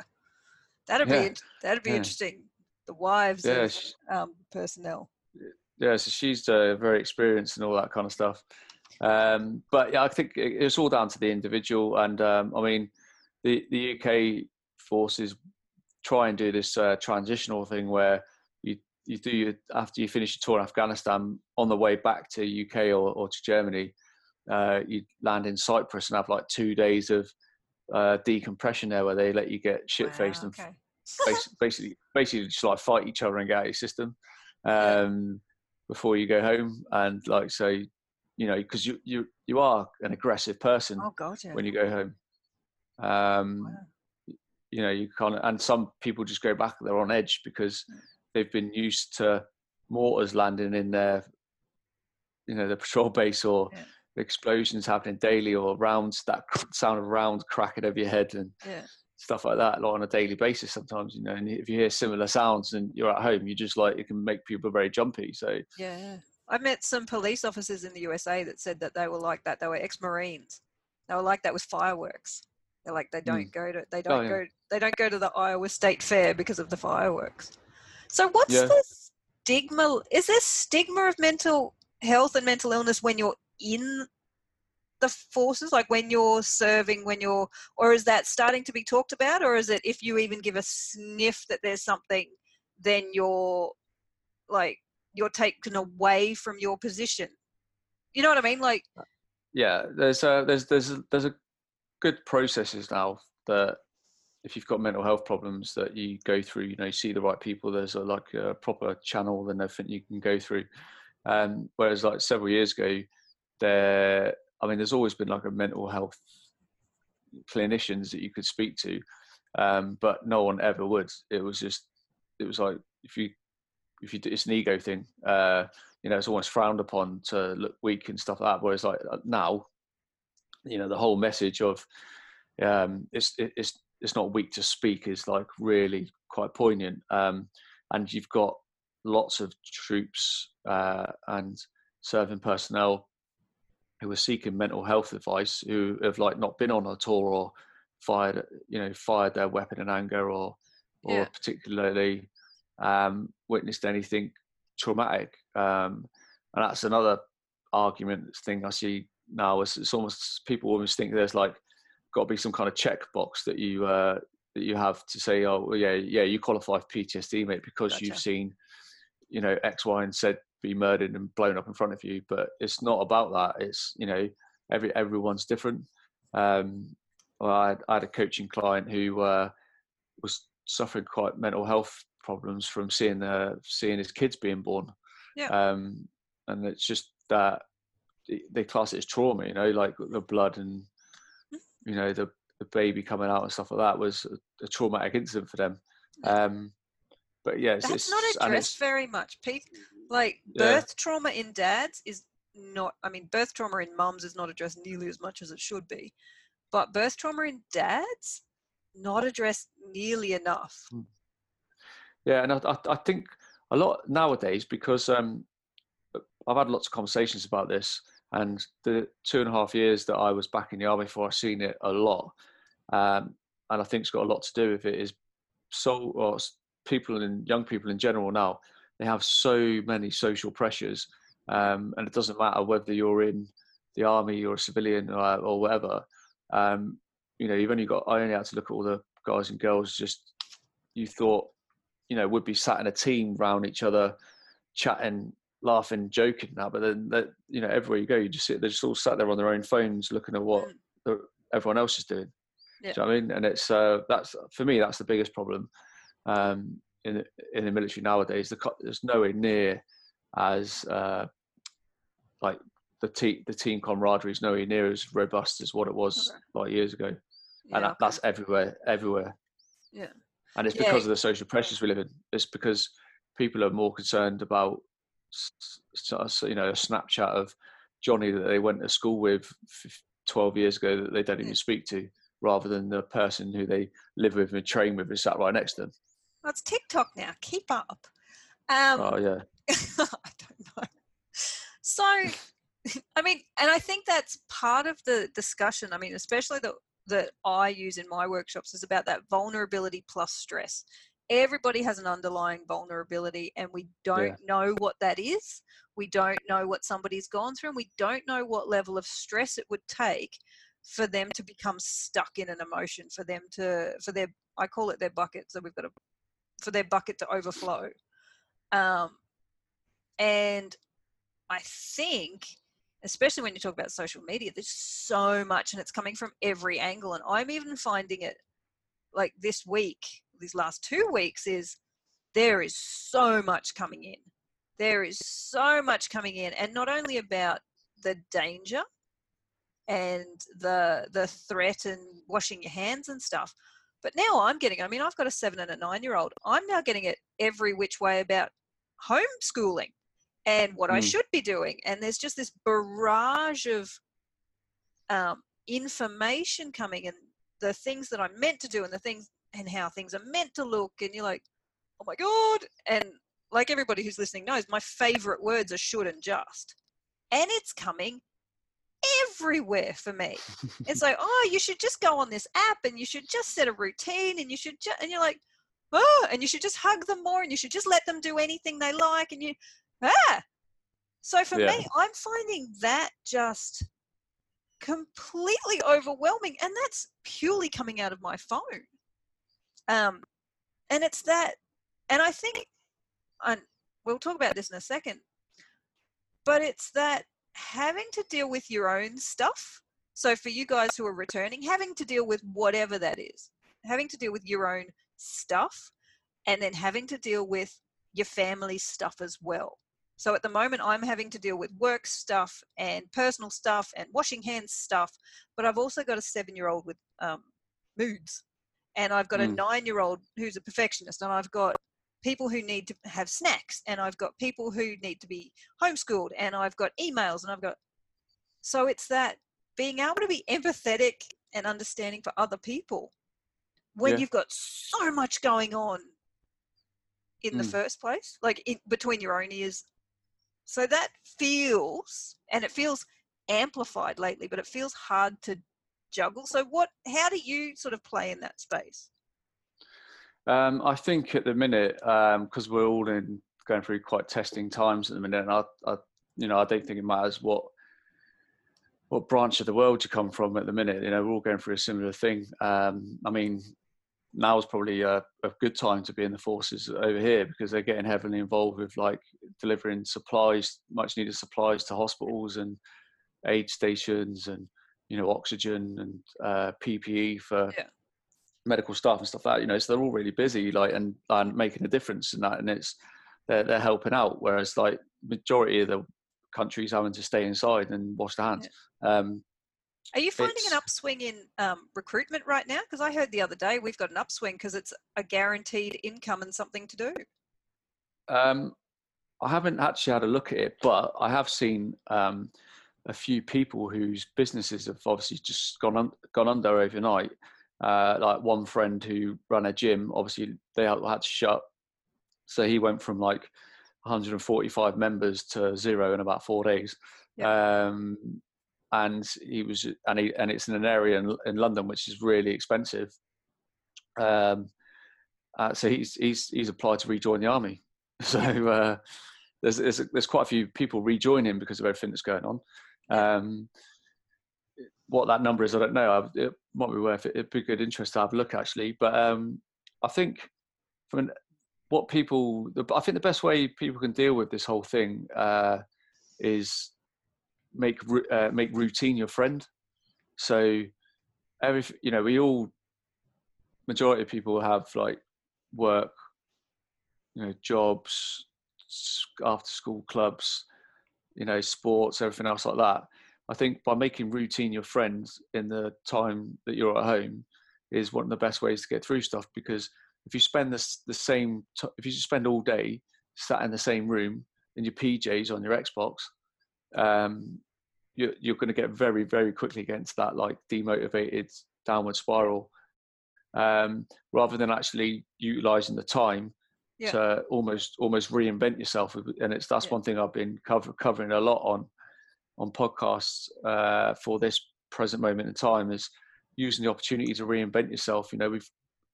That'd yeah. be that'd be yeah. interesting. The wives yeah, of she, um, personnel. Yeah, so she's uh, very experienced and all that kind of stuff. Um, but yeah, I think it's all down to the individual. And um, I mean, the the UK forces try and do this uh, transitional thing where you do your, after you finish your tour in Afghanistan on the way back to UK or, or to Germany, uh, you land in Cyprus and have like two days of uh, decompression there, where they let you get shit faced wow, okay. and basically, basically, basically just like fight each other and get out of your system um, before you go home. And like so, you know, because you you you are an aggressive person oh, God, yeah. when you go home. Um, wow. You know, you can't and some people just go back. They're on edge because they've been used to mortars landing in their, you know, the patrol base or yeah. explosions happening daily or rounds that sound of round cracking over your head and yeah. stuff like that like on a daily basis sometimes you know and if you hear similar sounds and you're at home you just like it can make people very jumpy so. Yeah i met some police officers in the usa that said that they were like that. They were ex-marines. They were like that with fireworks. They're like they don't mm. go to they don't oh, yeah. go they don't go to the iowa state fair because of the fireworks so what's yeah. the stigma is there stigma of mental health and mental illness when you're in the forces like when you're serving when you're or is that starting to be talked about or is it if you even give a sniff that there's something then you're like you're taken away from your position you know what i mean like yeah there's a there's there's a, there's a good processes now that if you've got mental health problems that you go through you know you see the right people there's a like a proper channel and everything you can go through. Um, whereas like several years ago there i mean there's always been like a mental health clinicians that you could speak to um, but no one ever would. It was just it was like if you if you it's an ego thing uh, you know it's almost frowned upon to look weak and stuff like that whereas like uh, now you know the whole message of um, it's it's it's not weak to speak is like really quite poignant um, and you've got lots of troops uh, and serving personnel who are seeking mental health advice who have like not been on a tour or fired you know fired their weapon in anger or or yeah. particularly um, witnessed anything traumatic um, and that's another argument thing i see now is it's almost people almost think there's like got to be some kind of checkbox that you uh, that you have to say oh well, yeah yeah you qualify for ptsd mate because gotcha. you've seen you know x y and z be murdered and blown up in front of you. But it's not about that. It's you know every everyone's different. Um, well, I, had, I, had, a coaching client who uh, was suffering quite mental health problems from seeing uh, seeing his kids being born. Yeah. Um, and it's just that they class it as trauma. You know, like the blood and. You know the the baby coming out and stuff like that was a, a traumatic incident for them. Um, but yeah, it's, that's it's, not addressed very much. People like birth yeah. trauma in dads is not. I mean, birth trauma in mums is not addressed nearly as much as it should be, but birth trauma in dads not addressed nearly enough. Hmm. Yeah, and I, I think a lot nowadays because um, I've had lots of conversations about this, and the two and a half years that I was back in the army for, I've seen it a lot, um, and I think it's got a lot to do with it. Is so or people and young people in general now they have so many social pressures, um, and it doesn't matter whether you're in the army or a civilian or, or whatever. Um, you know, you've only got. I only had to look at all the guys and girls. Just you thought, you know, would be sat in a team round each other, chatting, laughing, joking. Now, but then, that, you know, everywhere you go, you just sit. They're just all sat there on their own phones, looking at what mm. everyone else is doing. Yeah. Do you know I mean? And it's uh, that's for me. That's the biggest problem. Um, in the, in the military nowadays, the, there's nowhere near as uh, like the team the team camaraderie is nowhere near as robust as what it was okay. like years ago, yeah, and that, okay. that's everywhere, everywhere. Yeah, and it's because yeah. of the social pressures we live in. It's because people are more concerned about you know a Snapchat of Johnny that they went to school with 12 years ago that they don't even speak to, rather than the person who they live with and train with is sat right next to them. Well, it's TikTok now. Keep up. Um, oh yeah. I don't know. So, I mean, and I think that's part of the discussion. I mean, especially that that I use in my workshops is about that vulnerability plus stress. Everybody has an underlying vulnerability, and we don't yeah. know what that is. We don't know what somebody's gone through, and we don't know what level of stress it would take for them to become stuck in an emotion, for them to, for their, I call it their bucket. So we've got a, for their bucket to overflow. Um, and I think, especially when you talk about social media, there's so much and it's coming from every angle. And I'm even finding it like this week, these last two weeks, is there is so much coming in. There is so much coming in, and not only about the danger and the the threat and washing your hands and stuff, but now I'm getting. I mean, I've got a seven and a nine year old. I'm now getting it every which way about homeschooling and what mm. I should be doing. And there's just this barrage of um, information coming and the things that I'm meant to do and the things and how things are meant to look. And you're like, oh my God. And like everybody who's listening knows, my favorite words are should and just. And it's coming everywhere for me. it's like, oh, you should just go on this app and you should just set a routine and you should just, and you're like, oh, and you should just hug them more and you should just let them do anything they like. And you, ah. So for yeah. me, I'm finding that just completely overwhelming. And that's purely coming out of my phone. Um, and it's that, and I think, and we'll talk about this in a second, but it's that having to deal with your own stuff. So for you guys who are returning, having to deal with whatever that is, having to deal with your own stuff, and then having to deal with your family stuff as well. So at the moment, I'm having to deal with work stuff and personal stuff and washing hands stuff, but I've also got a seven year old with um, moods, and I've got mm. a nine year old who's a perfectionist, and I've got people who need to have snacks, and I've got people who need to be homeschooled, and I've got emails, and I've got. So it's that being able to be empathetic and understanding for other people when yeah. you've got so much going on in mm. the first place, like in, between your own ears. So that feels, and it feels amplified lately, but it feels hard to juggle. So what? How do you sort of play in that space? Um, I think at the minute, because um, we're all in going through quite testing times at the minute, and I, I, you know, I don't think it matters what what branch of the world you come from at the minute. You know, we're all going through a similar thing. Um, I mean, now is probably a, a, good time to be in the forces over here because they're getting heavily involved with like delivering supplies, much needed supplies to hospitals and aid stations and you know oxygen and uh, PPE for yeah. medical staff and stuff like that. You know, so they're all really busy, like and and making a difference in that, and it's they're they're helping out. Whereas like majority of the countries having to stay inside and wash their hands. Yeah. Um, are you finding it's, an upswing in um, recruitment right now? Because I heard the other day we've got an upswing because it's a guaranteed income and something to do. Um, I haven't actually had a look at it, but I have seen um, a few people whose businesses have obviously just gone un- gone under overnight. Uh, like one friend who ran a gym, obviously they had to shut, so he went from like 145 members to zero in about four days. Yeah. Um, and he was and he and it's in an area in, in London which is really expensive. Um, uh, so he's he's he's applied to rejoin the army. So uh, there's, there's there's quite a few people rejoining because of everything that's going on. Um, what that number is, I don't know. It might be worth it. It'd be good interest to have a look actually. But um, I think from an, what people, I think the best way people can deal with this whole thing uh, is make uh, make routine your friend. So every you know we all majority of people have like work you know, jobs, after school clubs, you know, sports, everything else like that. I think by making routine your friends in the time that you're at home is one of the best ways to get through stuff because if you spend the same t- if you spend all day sat in the same room in your PJs on your Xbox, um, you're, you're going to get very very quickly against that like demotivated downward spiral. Um, rather than actually utilizing the time yeah. to almost almost reinvent yourself, and it's that's yeah. one thing I've been cover, covering a lot on on podcasts uh, for this present moment in time is using the opportunity to reinvent yourself. You know, we've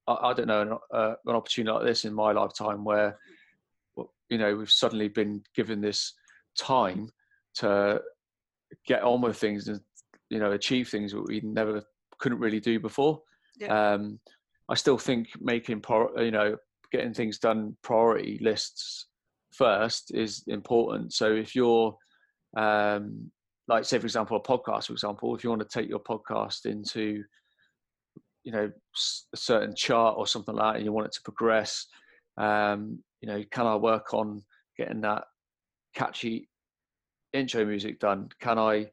I, I don't know an, uh, an, opportunity like this in my lifetime where you know we've suddenly been given this time to get on with things and you know achieve things that we never couldn't really do before. Yeah. Um, I still think making you know getting things done priority lists first is important. So if you're um, like say for example a podcast for example if you want to take your podcast into you know a certain chart or something like that and you want it to progress um, you know can i work on getting that catchy intro music done can i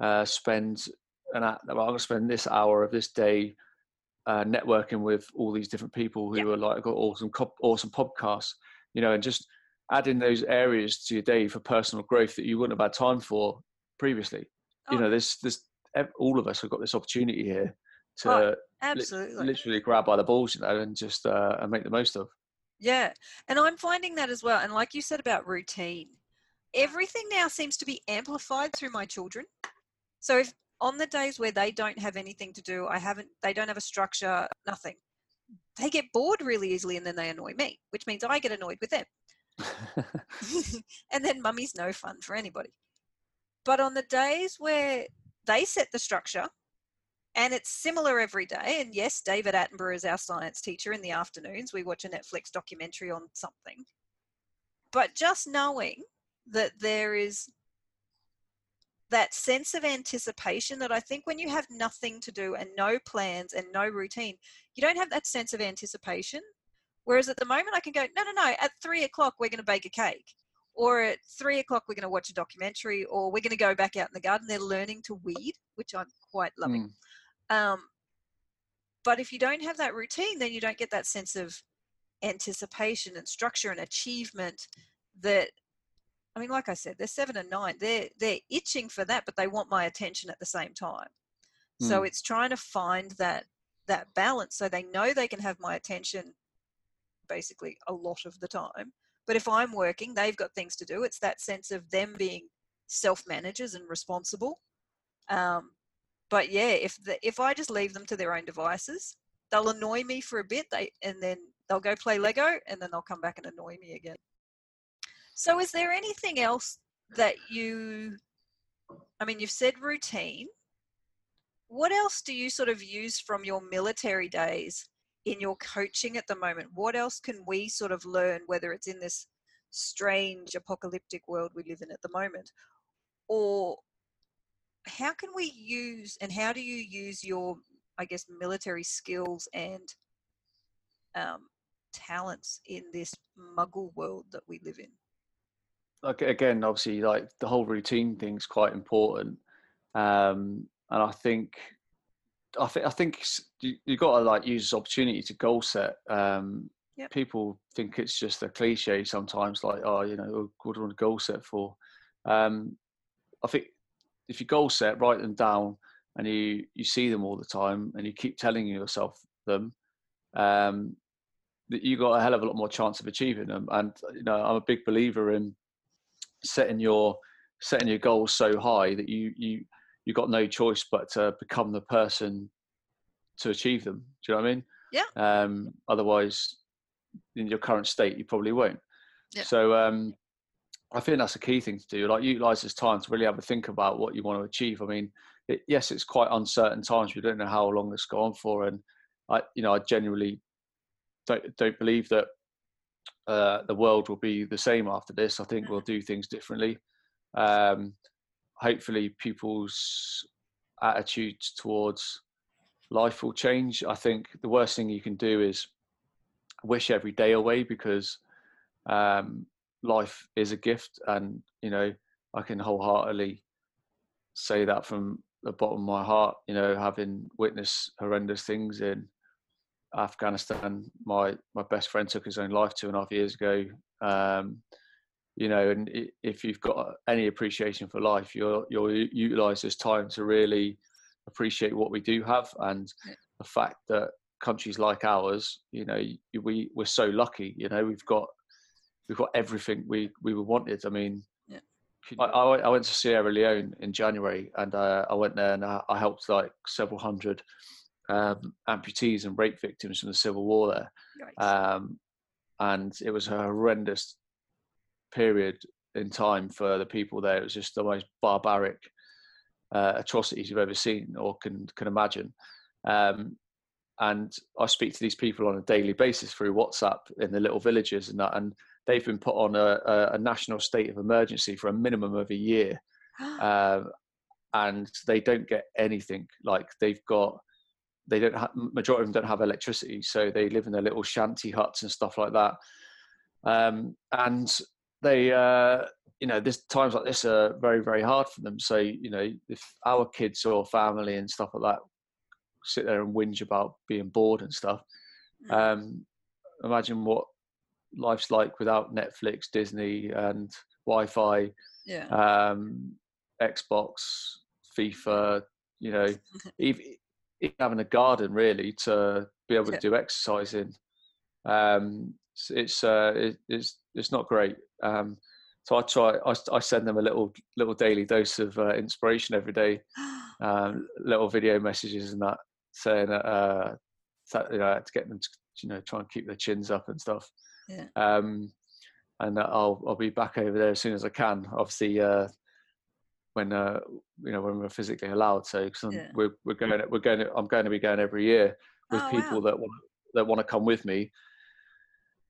uh, spend an hour? i'm going to spend this hour of this day uh, networking with all these different people who yeah. are like got awesome awesome podcasts you know and just adding those areas to your day for personal growth that you wouldn't have had time for previously. Oh. You know, this this all of us have got this opportunity here to oh, absolutely li- literally grab by the balls, you know, and just uh, and make the most of. Yeah, and I'm finding that as well. And like you said about routine, everything now seems to be amplified through my children. So if on the days where they don't have anything to do, I haven't, they don't have a structure, nothing. They get bored really easily, and then they annoy me, which means I get annoyed with them. and then mummy's no fun for anybody. But on the days where they set the structure and it's similar every day, and yes, David Attenborough is our science teacher in the afternoons. We watch a Netflix documentary on something. But just knowing that there is that sense of anticipation that I think when you have nothing to do and no plans and no routine, you don't have that sense of anticipation. Whereas at the moment, I can go, no, no, no, at three o'clock, we're going to bake a cake. Or at three o'clock, we're going to watch a documentary, or we're going to go back out in the garden. They're learning to weed, which I'm quite loving. Mm. Um, but if you don't have that routine, then you don't get that sense of anticipation and structure and achievement that I mean, like I said, they're seven and nine. They're they're itching for that, but they want my attention at the same time. Mm. So it's trying to find that that balance so they know they can have my attention basically a lot of the time. But if I'm working, they've got things to do. It's that sense of them being self managers and responsible. Um, but yeah, if the, if I just leave them to their own devices, they'll annoy me for a bit. They and then they'll go play Lego, and then they'll come back and annoy me again. So, is there anything else that you? I mean, you've said routine. What else do you sort of use from your military days in your coaching at the moment? What else can we sort of learn, whether it's in this strange apocalyptic world we live in at the moment, or how can we use and how do you use your, I guess, military skills and um, talents in this muggle world that we live in? Like again, obviously, like the whole routine thing's quite important, um, and I think I think I think you you got to like use this opportunity to goal set. Um, yep. People think it's just a cliche sometimes, like oh, you know, what do you want a goal set for? Um, I think if you goal set, write them down, and you you see them all the time, and you keep telling yourself them, um, that you got a hell of a lot more chance of achieving them. And you know, I'm a big believer in setting your setting your goals so high that you you you've got no choice but to become the person to achieve them. Do you know what I mean? Yeah. Um, otherwise, in your current state, you probably won't. Yeah. So um, I think that's a key thing to do. Like utilize this time to really have a think about what you want to achieve. I mean, it, yes, it's quite uncertain times. We don't know how long this go on for, and I, you know, I genuinely don't don't believe that uh, the world will be the same after this. I think we'll do things differently. Um, hopefully people's attitudes towards life will change. I think the worst thing you can do is wish every day away because um, life is a gift, and you know I can wholeheartedly say that from the bottom of my heart. You know, having witnessed horrendous things in Afghanistan, my my best friend took his own life two and a half years ago. Um, you know, and if you've got any appreciation for life, you'll you'll utilize this time to really appreciate what we do have and the fact that countries like ours, you know, we we're so lucky. You know, we've got we've got everything we we were wanted. I mean, yeah. I, I went to Sierra Leone in January, and uh, I went there and I, I helped like several hundred um, amputees and rape victims from the civil war there. Um, and it was a horrendous period in time for the people there. It was just the most barbaric uh, atrocities you've ever seen or can can imagine. Um, and I speak to these people on a daily basis through WhatsApp in the little villages and that, and they've been put on a, a, a national state of emergency for a minimum of a year, um, and they don't get anything. Like they've got, they don't have majority of them don't have electricity, so they live in their little shanty huts and stuff like that. Um, and they, uh, you know, this times like this are very very hard for them. So you know, if our kids or family and stuff like that sit there and whinge about being bored and stuff. Mm. Um, imagine what life's like without Netflix, Disney, and Wi-Fi, yeah. um, Xbox, FIFA. You know, even, having a garden really to be able to do exercise in. Um, it's uh, it, it's it's not great. Um, so I try. I, I, send them a little little daily dose of uh, inspiration every day, um, little video messages and that saying that uh, you know to get them to you know try and keep their chins up and stuff. Yeah. Um, and I'll I'll be back over there as soon as I can. Obviously, uh, when uh, you know when we're physically allowed. So yeah. we're we're going we're going to, I'm going to be going every year with oh, people wow. that want that want to come with me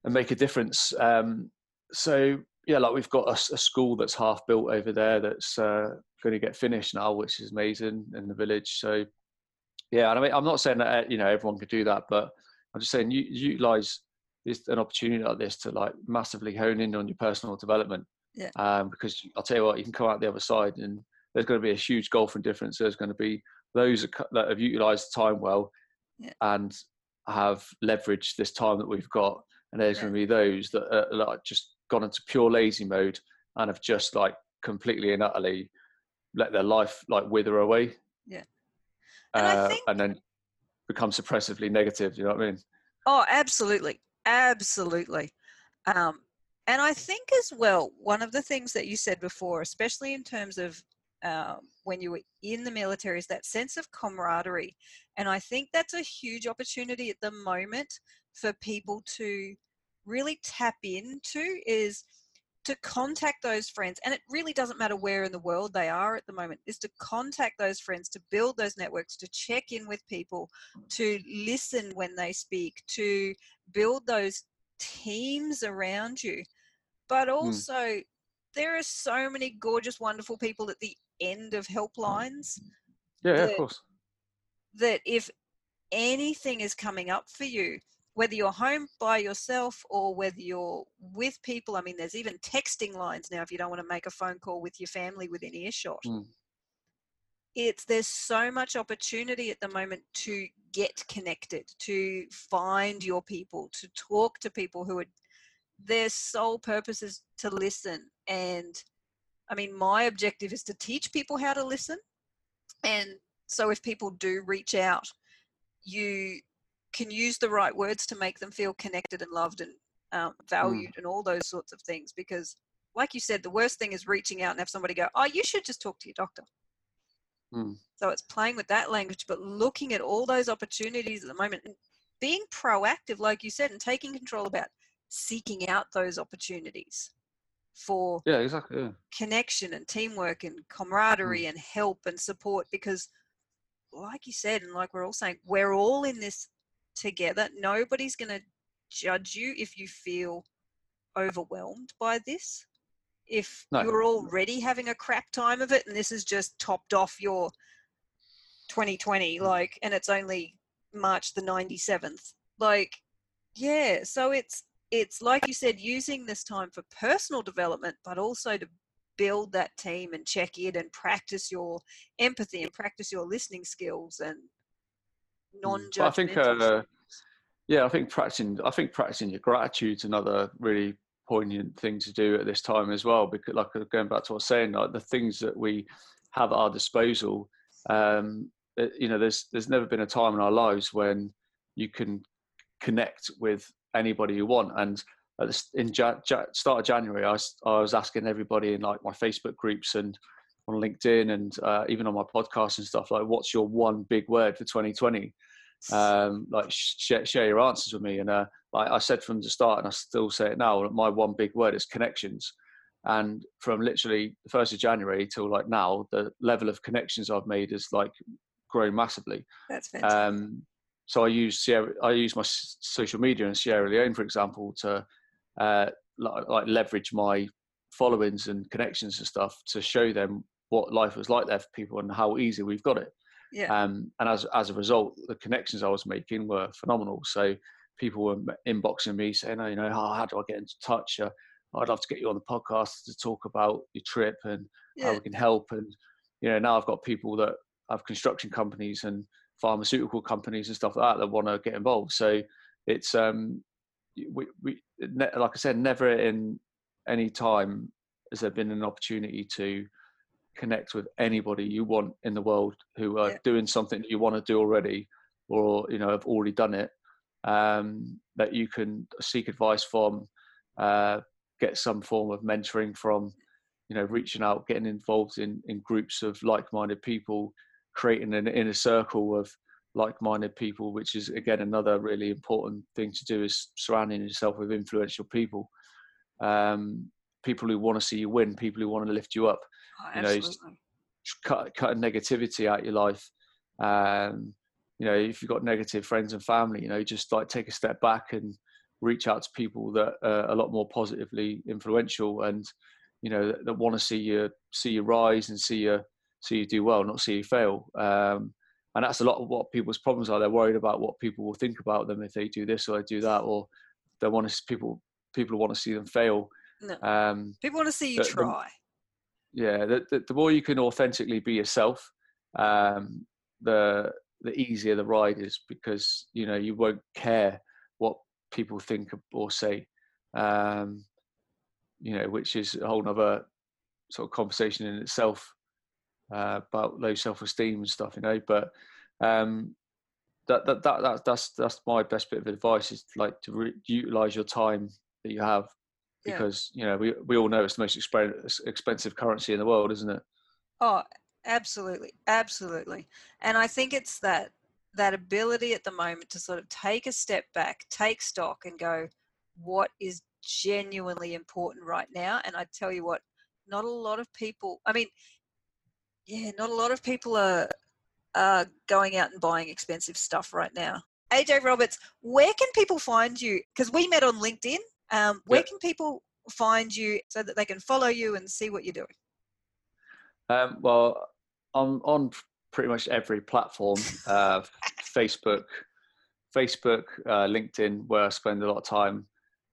and make a difference. Um, so yeah, like we've got a, a, school that's half built over there that's uh, going to get finished now, which is amazing in the village. So yeah, and I mean, I'm not saying that uh, you know everyone could do that, but I'm just saying you utilize this an opportunity like this to like massively hone in on your personal development. Yeah. Um, because I'll tell you what, you can come out the other side, and there's going to be a huge golfing difference. There's going to be those that have utilized time well yeah. and have leveraged this time that we've got, and there's yeah. going to be those that are like just gone into pure lazy mode and have just like completely and utterly let their life like wither away. Yeah and, uh, think, and then become suppressively negative. You know what I mean? Oh, absolutely, absolutely. Um, and I think as well, one of the things that you said before, especially in terms of um, when you were in the military, is that sense of camaraderie. And I think that's a huge opportunity at the moment for people to really tap into is to contact those friends and it really doesn't matter where in the world they are at the moment is to contact those friends to build those networks to check in with people to listen when they speak to build those teams around you but hmm. also mm. there are so many gorgeous wonderful people at the end of helplines yeah, that, of course that if anything is coming up for you whether you're home by yourself or whether you're with people. I mean, there's even texting lines now if you don't want to make a phone call with your family within earshot. Mm. It's there's so much opportunity at the moment to get connected, to find your people, to talk to people who are their sole purpose is to listen. And I mean, my objective is to teach people how to listen. And so if people do reach out, you can use the right words to make them feel connected and loved and um, valued mm. and all those sorts of things because like you said the worst thing is reaching out and have somebody go oh you should just talk to your doctor mm. so it's playing with that language but looking at all those opportunities at the moment and being proactive like you said and taking control about seeking out those opportunities for yeah exactly yeah. connection and teamwork and camaraderie mm. and help and support because like you said and like we're all saying we're all in this together. Nobody's going to judge you if you feel overwhelmed by this. If no. you're already having a crap time of it and this is just topped off your 2020, like, and it's only March the 97th, like, yeah, so it's it's like you said, using this time for personal development, but also to build that team and check in and practice your empathy and practice your listening skills and non-judgmental. I think, uh, yeah, I think practicing. I think practicing your gratitude is another really poignant thing to do at this time as well. Because, like going back to what I was saying, like the things that we have at our disposal. Um, you know, there's there's never been a time in our lives when you can connect with anybody you want. And at the, in ja, ja, start of January, I, I was asking everybody in like my Facebook groups and on LinkedIn and uh, even on my podcast and stuff like, what's your one big word for 2020? Um, like share, share, your answers with me. And uh, like I said from the start, and I still say it now, my one big word is connections. And from literally the first of January till like now, the level of connections I've made is like grown massively. That's fantastic. Um, so I use Sierra, I use my social media in Sierra Leone, for example, to uh, like, like, leverage my followings and connections and stuff to show them what life was like there for people and how easy we've got it. Yeah. Um, and as as a result, the connections I was making were phenomenal. So people were inboxing me saying, "Oh, you know, how, how do I get into touch? Uh, I'd love to get you on the podcast to talk about your trip and yeah. how we can help." And you know, now I've got people that have construction companies and pharmaceutical companies and stuff like that that want to get involved. So it's um, we, we like I said, never in any time has there been an opportunity to connect with anybody you want in the world who are yeah. doing something that you want to do already, or you know have already done it. Um, that you can seek advice from, uh, get some form of mentoring from, you know, reaching out, getting involved in in groups of like-minded people creating an inner circle of like-minded people which is again another really important thing to do is surrounding yourself with influential people. Um, people who want to see you win people who want to lift you up oh, you know cut cut negativity out of your life. Um, you know if you've got negative friends and family you know just like take a step back and reach out to people that are a lot more positively influential and you know that, that want to see you see you rise and see you see you do well, not see you fail. Um, and that's a lot of what people's problems are. They're worried about what people will think about them if they do this or they do that, or they want to people people want to see them fail. No. Um, people want to see you the, try. The, yeah, the, the, the, more you can authentically be yourself, um, the the easier the ride is because you know you won't care what people think or say. Um, you know, which is a whole other sort of conversation in itself uh, about low self-esteem and stuff, you know. But um, that, that that that that's that's my best bit of advice is like to re- utilize your time that you have because yeah. you know we we all know it's the most expensive currency in the world, isn't it? Oh, absolutely, absolutely. And I think it's that that ability at the moment to sort of take a step back, take stock, and go, what is genuinely important right now? And I tell you what, not a lot of people. I mean, yeah, not a lot of people are, are going out and buying expensive stuff right now. AJ Roberts, where can people find you? Because we met on LinkedIn. Um, where yep. can people find you so that they can follow you and see what you're doing? Um, well, I'm on pretty much every platform uh, Facebook, Facebook, uh, LinkedIn, where I spend a lot of time,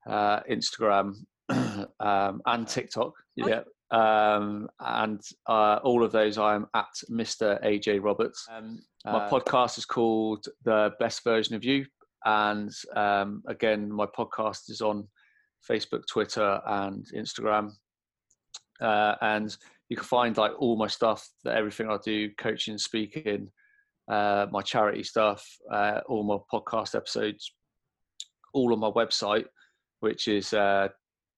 uh, Instagram, um, and TikTok. Yeah, um, and uh, all of those I am at Mr. AJ Roberts. Um, my uh, podcast is called The Best Version of You. And um, again, my podcast is on Facebook, Twitter, and Instagram. Uh, and you can find like all my stuff, that everything I do, coaching, speaking, uh, my charity stuff, uh, all my podcast episodes, all on my website, which is uh,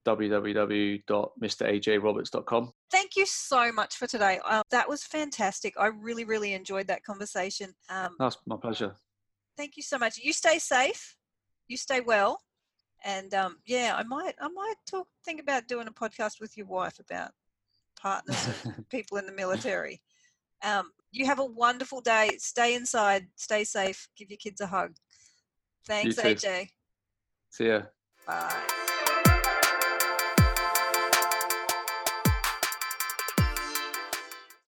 www.mrajroberts.com. Thank you so much for today. Uh, that was fantastic. I really, really enjoyed that conversation. Um, That's my pleasure. Thank you so much. You stay safe. You stay well. And um, yeah, I might, I might talk, think about doing a podcast with your wife about partners and people in the military. Um, you have a wonderful day. Stay inside. Stay safe. Give your kids a hug. Thanks, AJ. See ya. Bye.